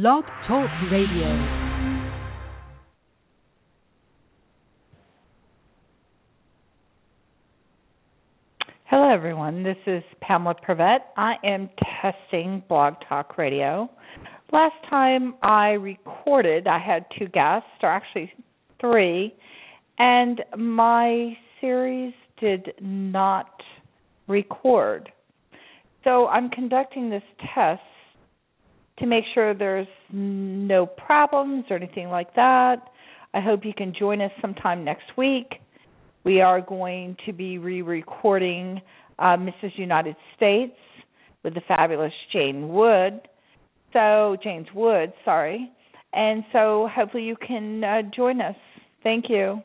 Blog Talk Radio. Hello, everyone. This is Pamela Prevette. I am testing Blog Talk Radio. Last time I recorded, I had two guests, or actually three, and my series did not record. So I'm conducting this test to make sure there's no problems or anything like that. I hope you can join us sometime next week. We are going to be re recording uh, Mrs. United States with the fabulous Jane Wood. So, James Wood, sorry. And so hopefully you can uh, join us. Thank you.